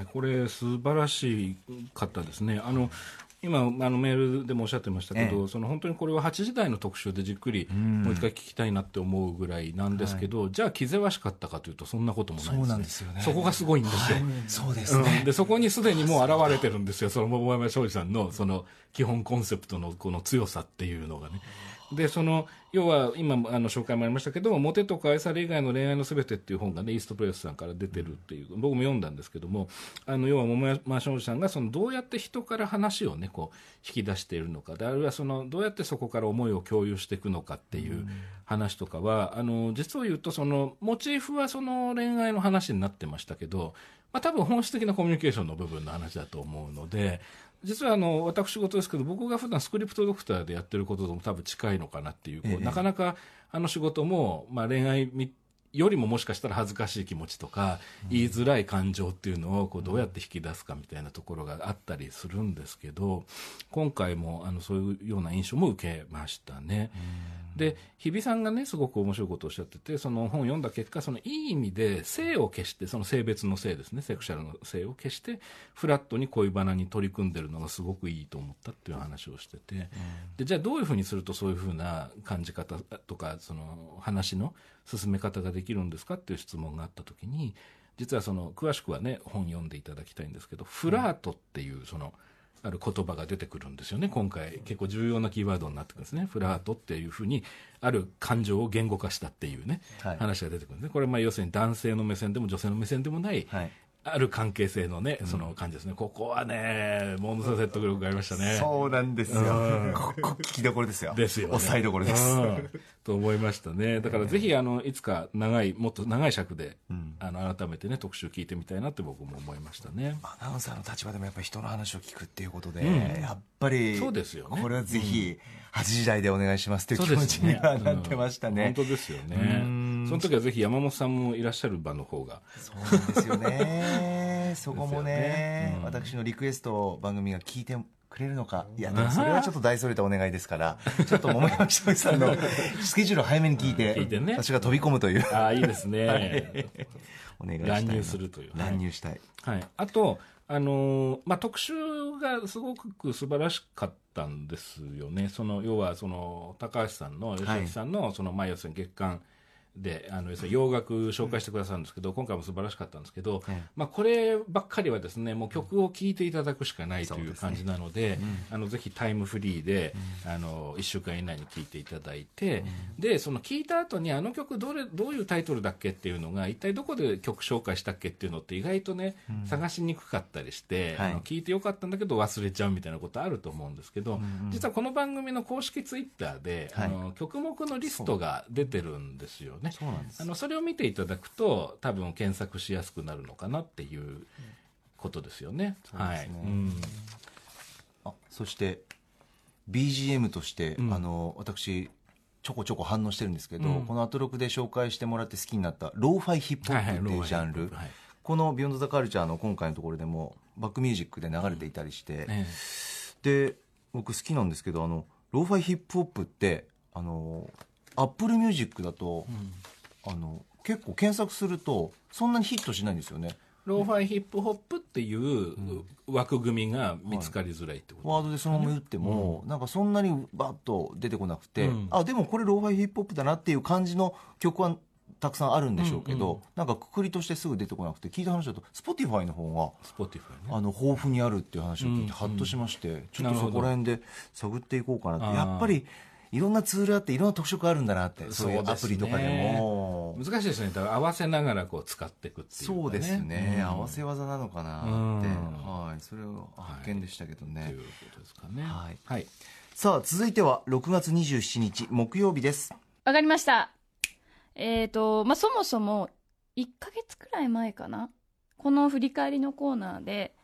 はい、これ素晴らしかったですね。あの今あのメールでもおっしゃってましたけど、ええ、その本当にこれは8時台の特集でじっくりもう一回聞きたいなって思うぐらいなんですけど、はい、じゃあ気ぜわしかったかというとそんなこともないんです、ね、そうなんですよね。そこがすごいんですよ、はい、そうですね、うん、でそこにすでにもう現れてるんですよ。その桃山庄司さんのその基本コンセプトのこの強さっていうのがねでその要は今あの紹介もありましたけど「モテとか愛され以外の恋愛のすべて」っていう本がねイーストプレスさんから出てるっていう僕も読んだんですけどもあの要は桃山庄司さんがそのどうやって人から話をねこう引き出しているのかであるいはそのどうやってそこから思いを共有していくのかっていう話とかは、あの実を言うとそのモチーフはその恋愛の話になってましたけど、まあ、多分本質的なコミュニケーションの部分の話だと思うので実はあの私事ですけど僕が普段スクリプトドクターでやってることとも多分近いのかなっていうこう、ええ、なかなかあの仕事も、まあ、恋愛よりももしかしたら恥ずかしい気持ちとか、言いづらい感情っていうのをこうどうやって引き出すかみたいなところがあったりするんですけど今回もあのそういうような印象も受けましたね。で日比さんがねすごく面白いことをおっしゃっててその本を読んだ結果そのいい意味で性を消してその性別の性ですねセクシャルの性を消してフラットに恋バナに取り組んでるのがすごくいいと思ったっていう話をしてて、でじゃあどういうふうにするとそういうふうな感じ方とかその話の進め方ができるんですかっていう質問があった時に実はその詳しくはね本読んでいただきたいんですけどフラートっていうそのある言葉が出てくるんですよね。今回結構重要なキーワードになってくるんですね。フラートっていうふうにある感情を言語化したっていうね、はい、話が出てくるんですね。これまあ要するに男性の目線でも女性の目線でもない、はいある関係性のね、その感じですね。うん、ここはね、ものすごい説得力がありましたね。そうなんですよ。うん、ここ聞きどころですよ。ですよ、ね。抑えどころです。うん、と思いましたね。だからぜひ、あの、いつか長い、もっと長い尺で、あの、改めてね、特集聞いてみたいなって僕も思いましたね。アナウンサーの立場でもやっぱり人の話を聞くっていうことで、やっぱり、そうですよね。これはぜひ、8時台でお願いしますという気持ちにはなってましたね。本当ですよね。その時はぜひ山本さんもいらっしゃる場の方が。そうなんですよね。[LAUGHS] そこもね、ね。うん、私のリクエストを番組が聞いてくれるのか。いやでもそれはちょっと大それたお願いですから [LAUGHS] ちょっと桃山ひとみさんのスケジュールを早めに聞いて,、聞いてね。私が飛び込むという。ああ、いいですね。[LAUGHS] お願いしたいな。乱入するという。乱入したい、はい。あと、あのーまあ、特集がすごく素晴らしかったんですよね。その、要は、その、高橋さんの、吉崎さんの、その、まあ、要するに月間で、あの、洋楽紹介してくださるんですけど、今回も素晴らしかったんですけど、ええ。まあ、こればっかりはですね、もう曲を聴いていただくしかないという感じなので、あの、ぜひタイムフリーで、あの、一週間以内に聴いていただいて、で、その聴いた後に、あの曲どれ、どういうタイトルだっけっていうのが、一体どこで曲紹介したっけっていうのって意外とね、探しにくかったりして、はい。あの聞いてよかったんだけど忘れちゃうみたいなことあると思うんですけど、実はこの番組の公式ツイッターで、はい。あの曲目のリストが出てるんですよね。そうなんです。あのそれを見ていただくと多分検索しやすくなるのかなっていうことですよね。そうですね。はい。うん。あそして BGM として、うん。あの私ちょこちょこ反応してるんですけど、うん。このアトロクで紹介してもらって好きになったローファイヒップホップっていうジャンル、はいこの「 Beyond the Culture」の今回のところでもバックミュージックで流れていたりして、え。で僕好きなんですけどあのローファイヒップホップってあのアップルミュージックだと、あの結構検索するとそんなにヒットしないんですよね。ローファイヒップホップっていう枠組みが見つかりづらいってこと、ワードでそのまま打っても、なんかそんなにバッと出てこなくて、うん。あでもこれローファイヒップホップだなっていう感じの曲はたくさんあるんでしょうけど、うんうん。なんかくくりとしてすぐ出てこなくて聞いた話だと Spotify の方が Spotify ね。あの豊富にあるっていう話を聞いうんてハッとしまして、ちょっなるほどとそこら辺で探っていこうかなって。やっぱりいろんなツールあっていろんな特色あるんだなってそういうアプリとかでも難しいですね。だから合わせながらこう使っていくっていうか、ね。そうですね、うん合わせ技なのかなって、うんはい、それを発見でしたけどね、ということですかね。はいはい。さあ続いては6月27日木曜日ですわかりました。えっ、と、まあ、そもそも、1ヶ月くらい前かな。この振り返りのコーナーで、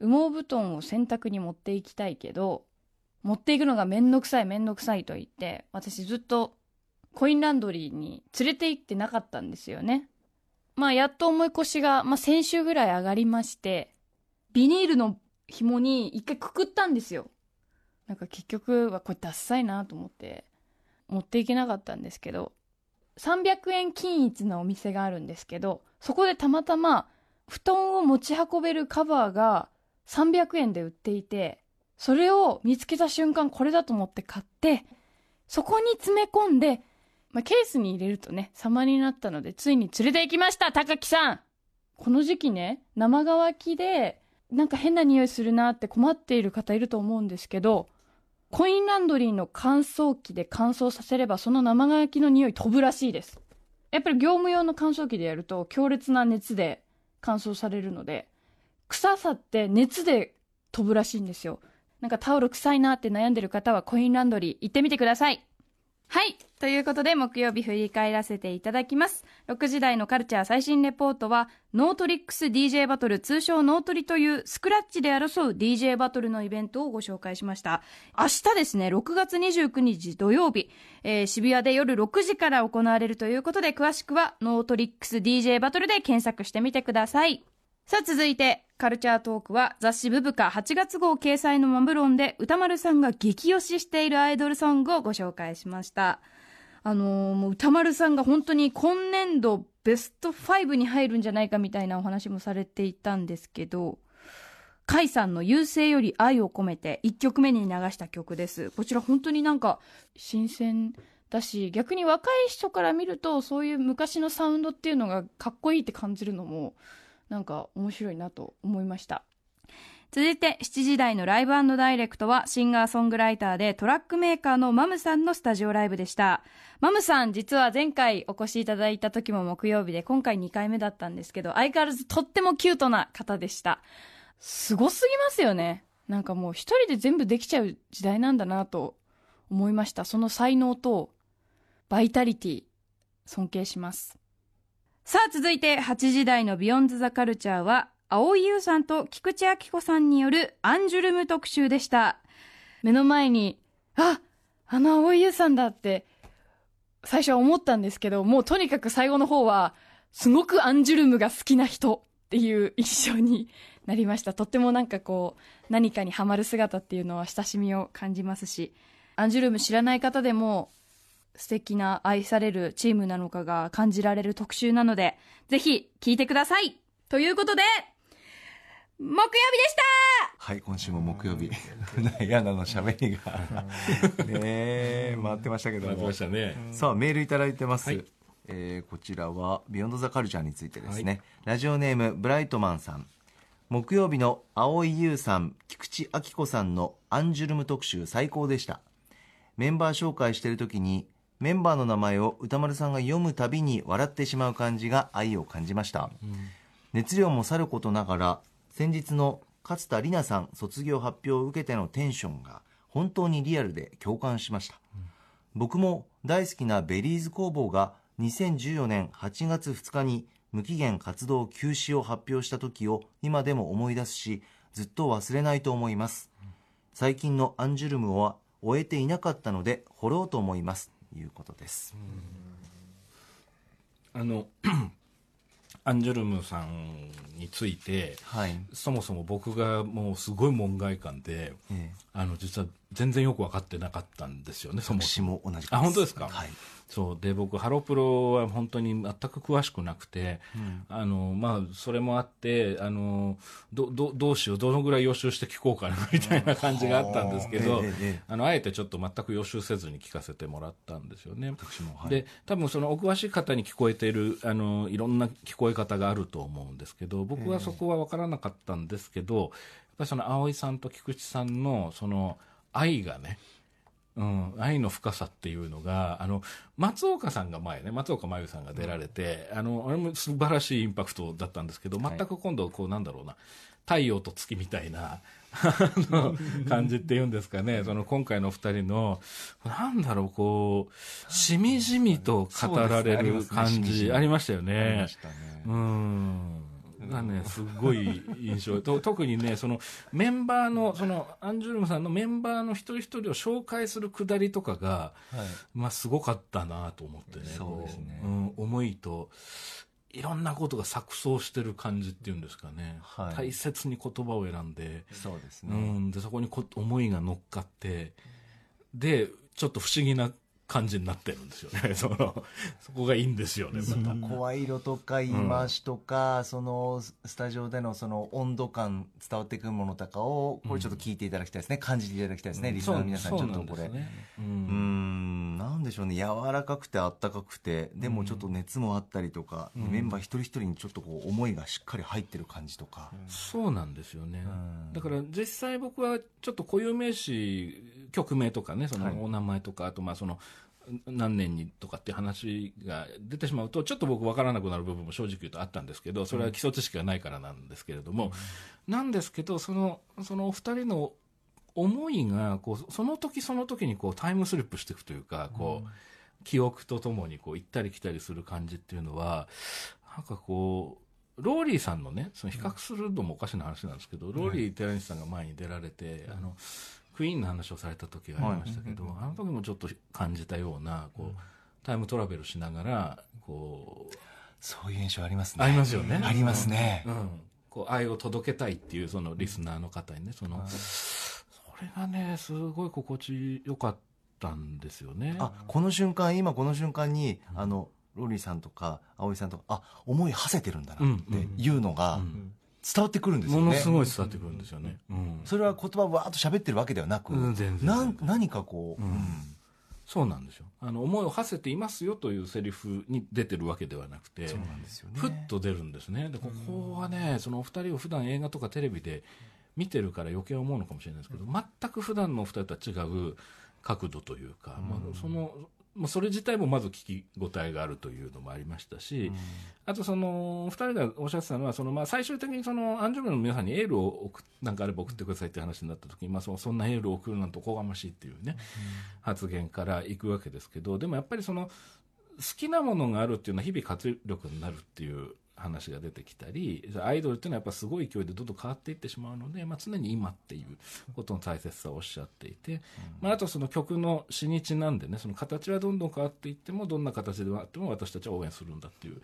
羽毛布団を洗濯に持っていきたいけど、持っていくのがめんどくさいめんどくさいと言って、私ずっとコインランドリーに連れて行ってなかったんですよね。まあ、やっと重い腰が、まあ、先週ぐらい上がりまして、ビニールの紐に一回くくったんですよ。なんか結局はこれダッサいなと思って、持っていけなかったんですけど、300円均一のお店があるんですけど、そこでたまたま布団を持ち運べるカバーが300円で売っていて、それを見つけた瞬間これだと思って買って、そこに詰め込んで、まあ、ケースに入れるとね、様になったので、ついに連れて行きました高木さん。この時期ね、生乾きで、なんか変な匂いするなって困っている方いると思うんですけど、コインランドリーの乾燥機で乾燥させればその生乾きの匂い飛ぶらしいです。やっぱり業務用の乾燥機でやると強烈な熱で乾燥されるので臭さって熱で飛ぶらしいんですよ。なんかタオル臭いなって悩んでる方はコインランドリー行ってみてくださいはい。ということで、木曜日振り返らせていただきます。6時台のカルチャー最新レポートは、ノートリックス DJ バトル、通称ノートリというスクラッチで争う DJ バトルのイベントをご紹介しました。明日ですね、6月29日土曜日、えー渋谷で夜6時から行われるということで、詳しくはノートリックス DJ バトルで検索してみてください。さあ続いて、カルチャートークは雑誌ブブカ8月号掲載のマブロンで歌丸さんが激推ししているアイドルソングをご紹介しました。あのーもう歌丸さんが本当に今年度ベスト5に入るんじゃないかみたいなお話もされていたんですけど、カイさんの優勢より愛を込めて1曲目に流した曲です。こちら本当になんか新鮮だし、逆に若い人から見るとそういう昔のサウンドっていうのがかっこいいって感じるのもなんか面白いなと思いました。続いて7時台のライブダイレクトはシンガーソングライターでトラックメーカーのマムさんのスタジオライブでした。マムさん実は前回お越しいただいた時も木曜日で今回2回目だったんですけど相変わらずとってもキュートな方でした。すごすぎますよね。なんかもう一人で全部できちゃう時代なんだなと思いました。その才能とバイタリティ尊敬します。さあ続いて8時台のビヨンズザカルチャーは青井優さんと菊池晃子さんによるアンジュルム特集でした。目の前に、ああの青井優さんだって最初は思ったんですけど、もうとにかく最後の方はすごくアンジュルムが好きな人っていう印象になりました。とってもなんかこう、何かにハマる姿っていうのは親しみを感じますし、アンジュルム知らない方でも素敵な愛されるチームなのかが感じられる特集なので、ぜひ聞いてくださいということで、木曜日でしたはい、今週も木曜日、[LAUGHS] 船井アナの喋りが、[LAUGHS] ねえ、回ってましたけど回ってもましたね。さあ、メールいただいてます。はいえーこちらは、ビヨンドザカルチャーについてですね。ラジオネーム、ブライトマンさん。木曜日の蒼井優さん、菊池亜希子さんのアンジュルム特集最高でした。メンバー紹介している時に、メンバーの名前を歌丸さんが読むたびに笑ってしまう感じが愛を感じました。熱量もさることながら先日の勝田里奈さん卒業発表を受けてのテンションが本当にリアルで共感しました、僕も大好きなベリーズ工房が2014年8月2日に無期限活動休止を発表した時を今でも思い出すしずっと忘れないと思います。最近のアンジュルムは終えていなかったので掘ろうと思います。いうことです、あの、[CLEARS THROAT] アンジュルムさんについて、はい、そもそも僕がもうすごい門外観で、ええ。あの、実は全然よく分かってなかったんですよね、そも私。も同じあ本当ですか？はいそう。で、僕、ハロプロは本当に全く詳しくなくて、あの、まあ、それもあって、あの、ど、ど、どうしよう、どのぐらい予習して聞こうかな、[LAUGHS] みたいな感じがあったんですけどええええ、あの、あえてちょっと全く予習せずに聞かせてもらったんですよね。私も。はい。で、多分そのお詳しい方に聞こえている、あの、いろんな聞こえ方があると思うんですけど、僕はそこは分からなかったんですけど、やっぱりその葵さんと菊池さんのその愛がね、うん、愛の深さっていうのが、あの、松岡さんが前ね、松岡真優さんが出られて、あの、あれも素晴らしいインパクトだったんですけど、全く今度、こう、なんだろうな、太陽と月みたいな、[LAUGHS] あの、感じっていうんですかね、その今回の二人の、なんだろう、こう、しみじみと語られる感じ、ありましたよありねま。したね。うん。がね、すごい印象。と、特にね、そのメンバーの、そのアンジュルムさんのメンバーの一人一人を紹介するくだりとかが、まあすごかったなと思ってね。そうですね。うん、思いと、いろんなことが錯綜してる感じっていうんですかね。はい。大切に言葉を選んで、そうですね、うん、で、そこにこ思いが乗っかって、で、ちょっと不思議な感じになってるんですよね。[LAUGHS] その、そこがいいんですよね、また。声色とか言い回しとか、そのスタジオでのその温度感伝わってくるものとかをこれちょっと聞いていただきたいですね、感じていただきたいですね、リスナーの皆さんちょっとこれ。そうなんね。うん。なんでしょうね。柔らかくてあったかくてでもちょっと熱もあったりとか、うん。メンバー一人一人にちょっとこう思いがしっかり入ってる感じとか、そうなんですよね、うん。だから実際僕はちょっと固有名詞曲名とかねそはい。のお名前とか、あとまあその何年にとかっていう話が出てしまうとちょっと僕分からなくなる部分も正直言うとあったんですけどそれは基礎知識がないからなんですけれども、なんですけどそのそのお二人の思いがこうその時その時にこうタイムスリップしていくというかこう、記憶とともにこう行ったり来たりする感じっていうのはなんかこうローリーさんのねその比較するのもおかしな話なんですけど、ローリー寺西さんが前に出られて、あのクイーンの話をされた時がありましたけど、あの時もちょっと感じたようなこう、タイムトラベルしながらこうそういう印象ありますね。ありますよね。ありますね、うん、こう愛を届けたいっていうそのリスナーの方にねその、それがねすごい心地よかったんですよね。あこの瞬間今この瞬間に、あのローリーさんとか葵さんとかあ思い馳せてるんだなっていうのがうん伝わってくるんですよね、ものすごい伝わってくるんですよね。うん。それは言葉をわーっと喋ってるわけではなく、うん全然。なん何かこう、うん。そうなんですよ。あの思いを馳せていますよというセリフに出てるわけではなくてそうなんですよね。ふっと出るんですね。でここはねそのお二人を普段映画とかテレビで見てるから余計思うのかもしれないですけど全く普段のお二人とは違う角度というか、まあ、そのまあ、それ自体もまず聞き応えがあるというのもありましたし、あとその、二人がおっしゃってたのは、その、まあ、最終的にその、アンジュルムの皆さんにエールを送っ、なんかあれば送ってくださいって話になった時に、まあ、そのそんなエールを送るなんておこがましいっていうね、発言からいくわけですけど、でもやっぱりその、好きなものがあるっていうのは日々活力になるっていう話が出てきたり、アイドルっていうのはやっぱすごい勢いでどんどん変わっていってしまうので、まあ、常に今っていうことの大切さをおっしゃっていて、まあ、あとその曲の詩にちなんでね、その形はどんどん変わっていっても、どんな形であっても私たちは応援するんだっていう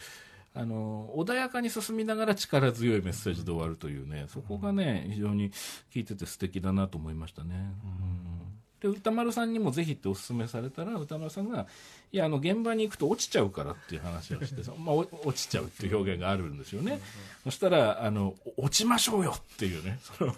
あの穏やかに進みながら力強いメッセージで終わるというねそこがね非常に聞いてて素敵だなと思いましたね。うんで歌丸さんにもぜひってお勧めされたら歌丸さんがいやあの現場に行くと落ちちゃうからっていう話をして [LAUGHS] まあ、お落ちちゃうっていう表現があるんですよね、そしたらあの落ちましょうよっていうね [LAUGHS] その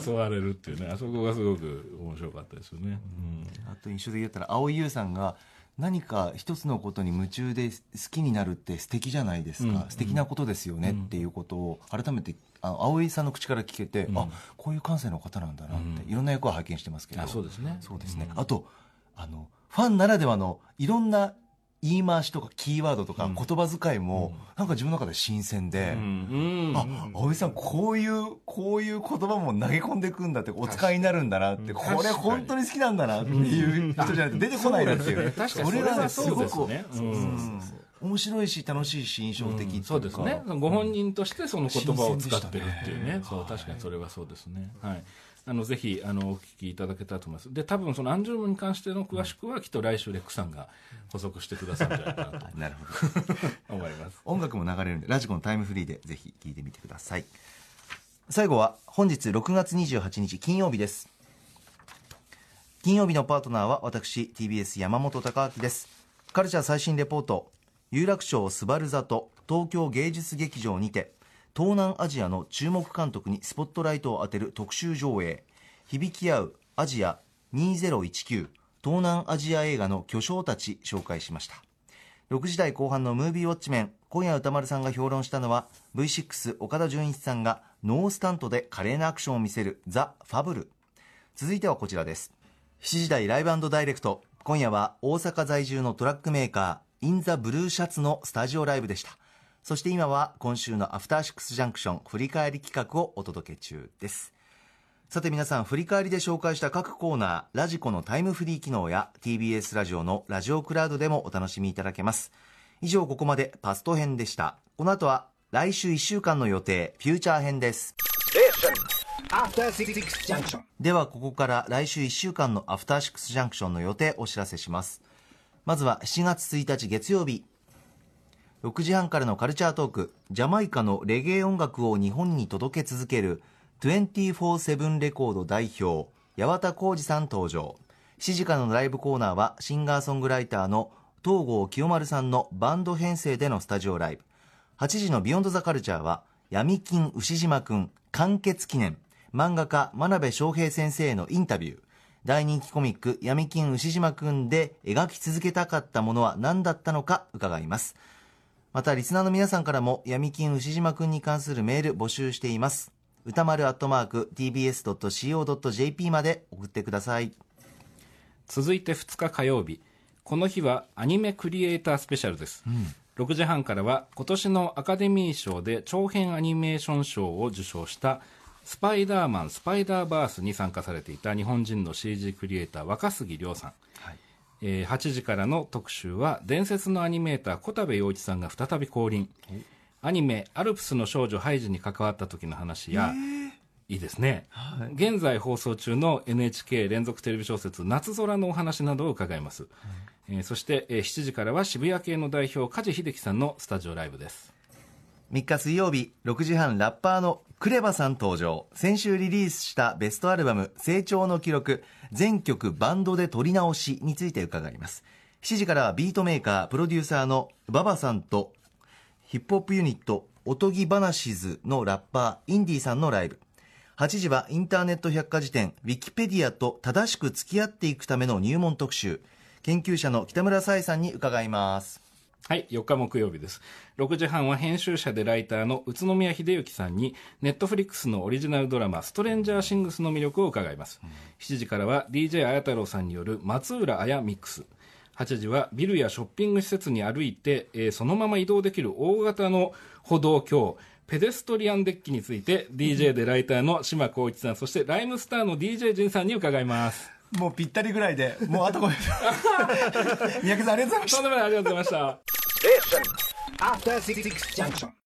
誘われるっていうね。あそこがすごく面白かったですよね、うん。あと印象で言ったら青井優さんが何か一つのことに夢中で好きになるって素敵じゃないですか、うん。素敵なことですよねっていうことを改めてあ井さんの口から聞けて、あこういう感性の方なんだなって、いろんな役を拝見してますけど。あそうですね。そうですね、あとあのファンならではのいろんな言い回しとかキーワードとか言葉遣いも、なんか自分の中で新鮮で、うん。あ青井さんこういうこういう言葉も投げ込んでいくんだってお使いになるんだなってこれ本当に好きなんだなっていう人じゃないと出てこないなっていう。ね確かに。それがねすごく面白いし楽しいし印象的そうですね。ご本人としてその言葉を使ってるっていうね。そう確かにそれはそうですね。はいあのぜひあのお聞きいただけたらと思います。で多分そのアンジュルムに関しての詳しくはきっと来週レックさんが補足してくださるんじゃないかなと。[LAUGHS] なるほど。[LAUGHS] 思います。音楽も流れるんでラジコのタイムフリーでぜひ聴いてみてください。最後は本日6月28日金曜日です。金曜日のパートナーは私 TBS 山本貴明です。カルチャー最新レポート有楽町スバル座と東京芸術劇場にて東南アジアの注目監督にスポットライトを当てる特集上映。響き合うアジア2019東南アジア映画の巨匠たち紹介しました。6時台後半のムービーウォッチメン今夜宇多丸さんが評論したのは V6 岡田准一さんがノースタントで華麗なアクションを見せるザ・ファブル。続いてはこちらです。7時台ライブダイレクト。今夜は大阪在住のトラックメーカー in the blue shirt のスタジオライブでした。そして今は今週のアフターシックスジャンクション振り返り企画をお届け中です。さて皆さん振り返りで紹介した各コーナーラジコのタイムフリー機能や TBS ラジオのラジオクラウドでもお楽しみいただけます。以上ここまでパスト編でした。この後は来週1週間の予定フューチャー編です。ではここから来週1週間のアフターシックスジャンクションの予定お知らせします。まずは7月1日月曜日6時半からのカルチャートークジャマイカのレゲエ音楽を日本に届け続ける24-7レコード代表八幡浩二さん登場。7時からのライブコーナーはシンガーソングライターの東郷清丸さんのバンド編成でのスタジオライブ。8時のビヨンドザカルチャーは闇金牛島くん完結記念。漫画家真鍋昌平先生へのインタビュー。大人気コミック闇金牛島くんで描き続けたかったものは何だったのか伺います。またリスナーの皆さんからも闇金牛島くんに関するメール募集しています。歌丸アットマーク tbs.co.jp まで送ってください。続いて2日火曜日。この日はアニメクリエイタースペシャルです、6時半からは今年のアカデミー賞で長編アニメーション賞を受賞したスパイダーマンスパイダーバースに参加されていた日本人の CG クリエイター若杉亮さん、えー8時からの特集は伝説のアニメーター小田部陽一さんが再び降臨。アニメ「アルプスの少女ハイジ」に関わった時の話や、いいですね、現在放送中の NHK 連続テレビ小説「夏空」のお話などを伺います、えーそして、えー7時からは渋谷系の代表梶秀樹さんのスタジオライブです3日水曜日6時半ラッパーのクレバさん登場。先週リリースしたベストアルバム「成長の記録全曲バンドで撮り直し」について伺います。7時からはビートメーカープロデューサーのババさんとヒップホップユニットおとぎばなしずのラッパーイン・ディーさんのライブ。8時はインターネット百科事典ウィキペディアと正しく付き合っていくための入門特集。研究者の北村沙耶さんに伺います。はい、4日木曜日です。6時半は編集者でライターの宇都宮秀幸さんに、ネットフリックスのオリジナルドラマ、ストレンジャーシングスの魅力を伺います。7時からは DJ 綾太郎さんによる松浦綾ミックス。8時はビルやショッピング施設に歩いて、えーそのまま移動できる大型の歩道橋、ペデストリアンデッキについて、DJ でライターの島光一さん、そしてライムスターの DJ ジンさんに伺います。もうぴったりぐらいでもうあとごめん [LAUGHS] 三宅さんありがとうございましたとんでもない、ありがとうございました。After Six Junction.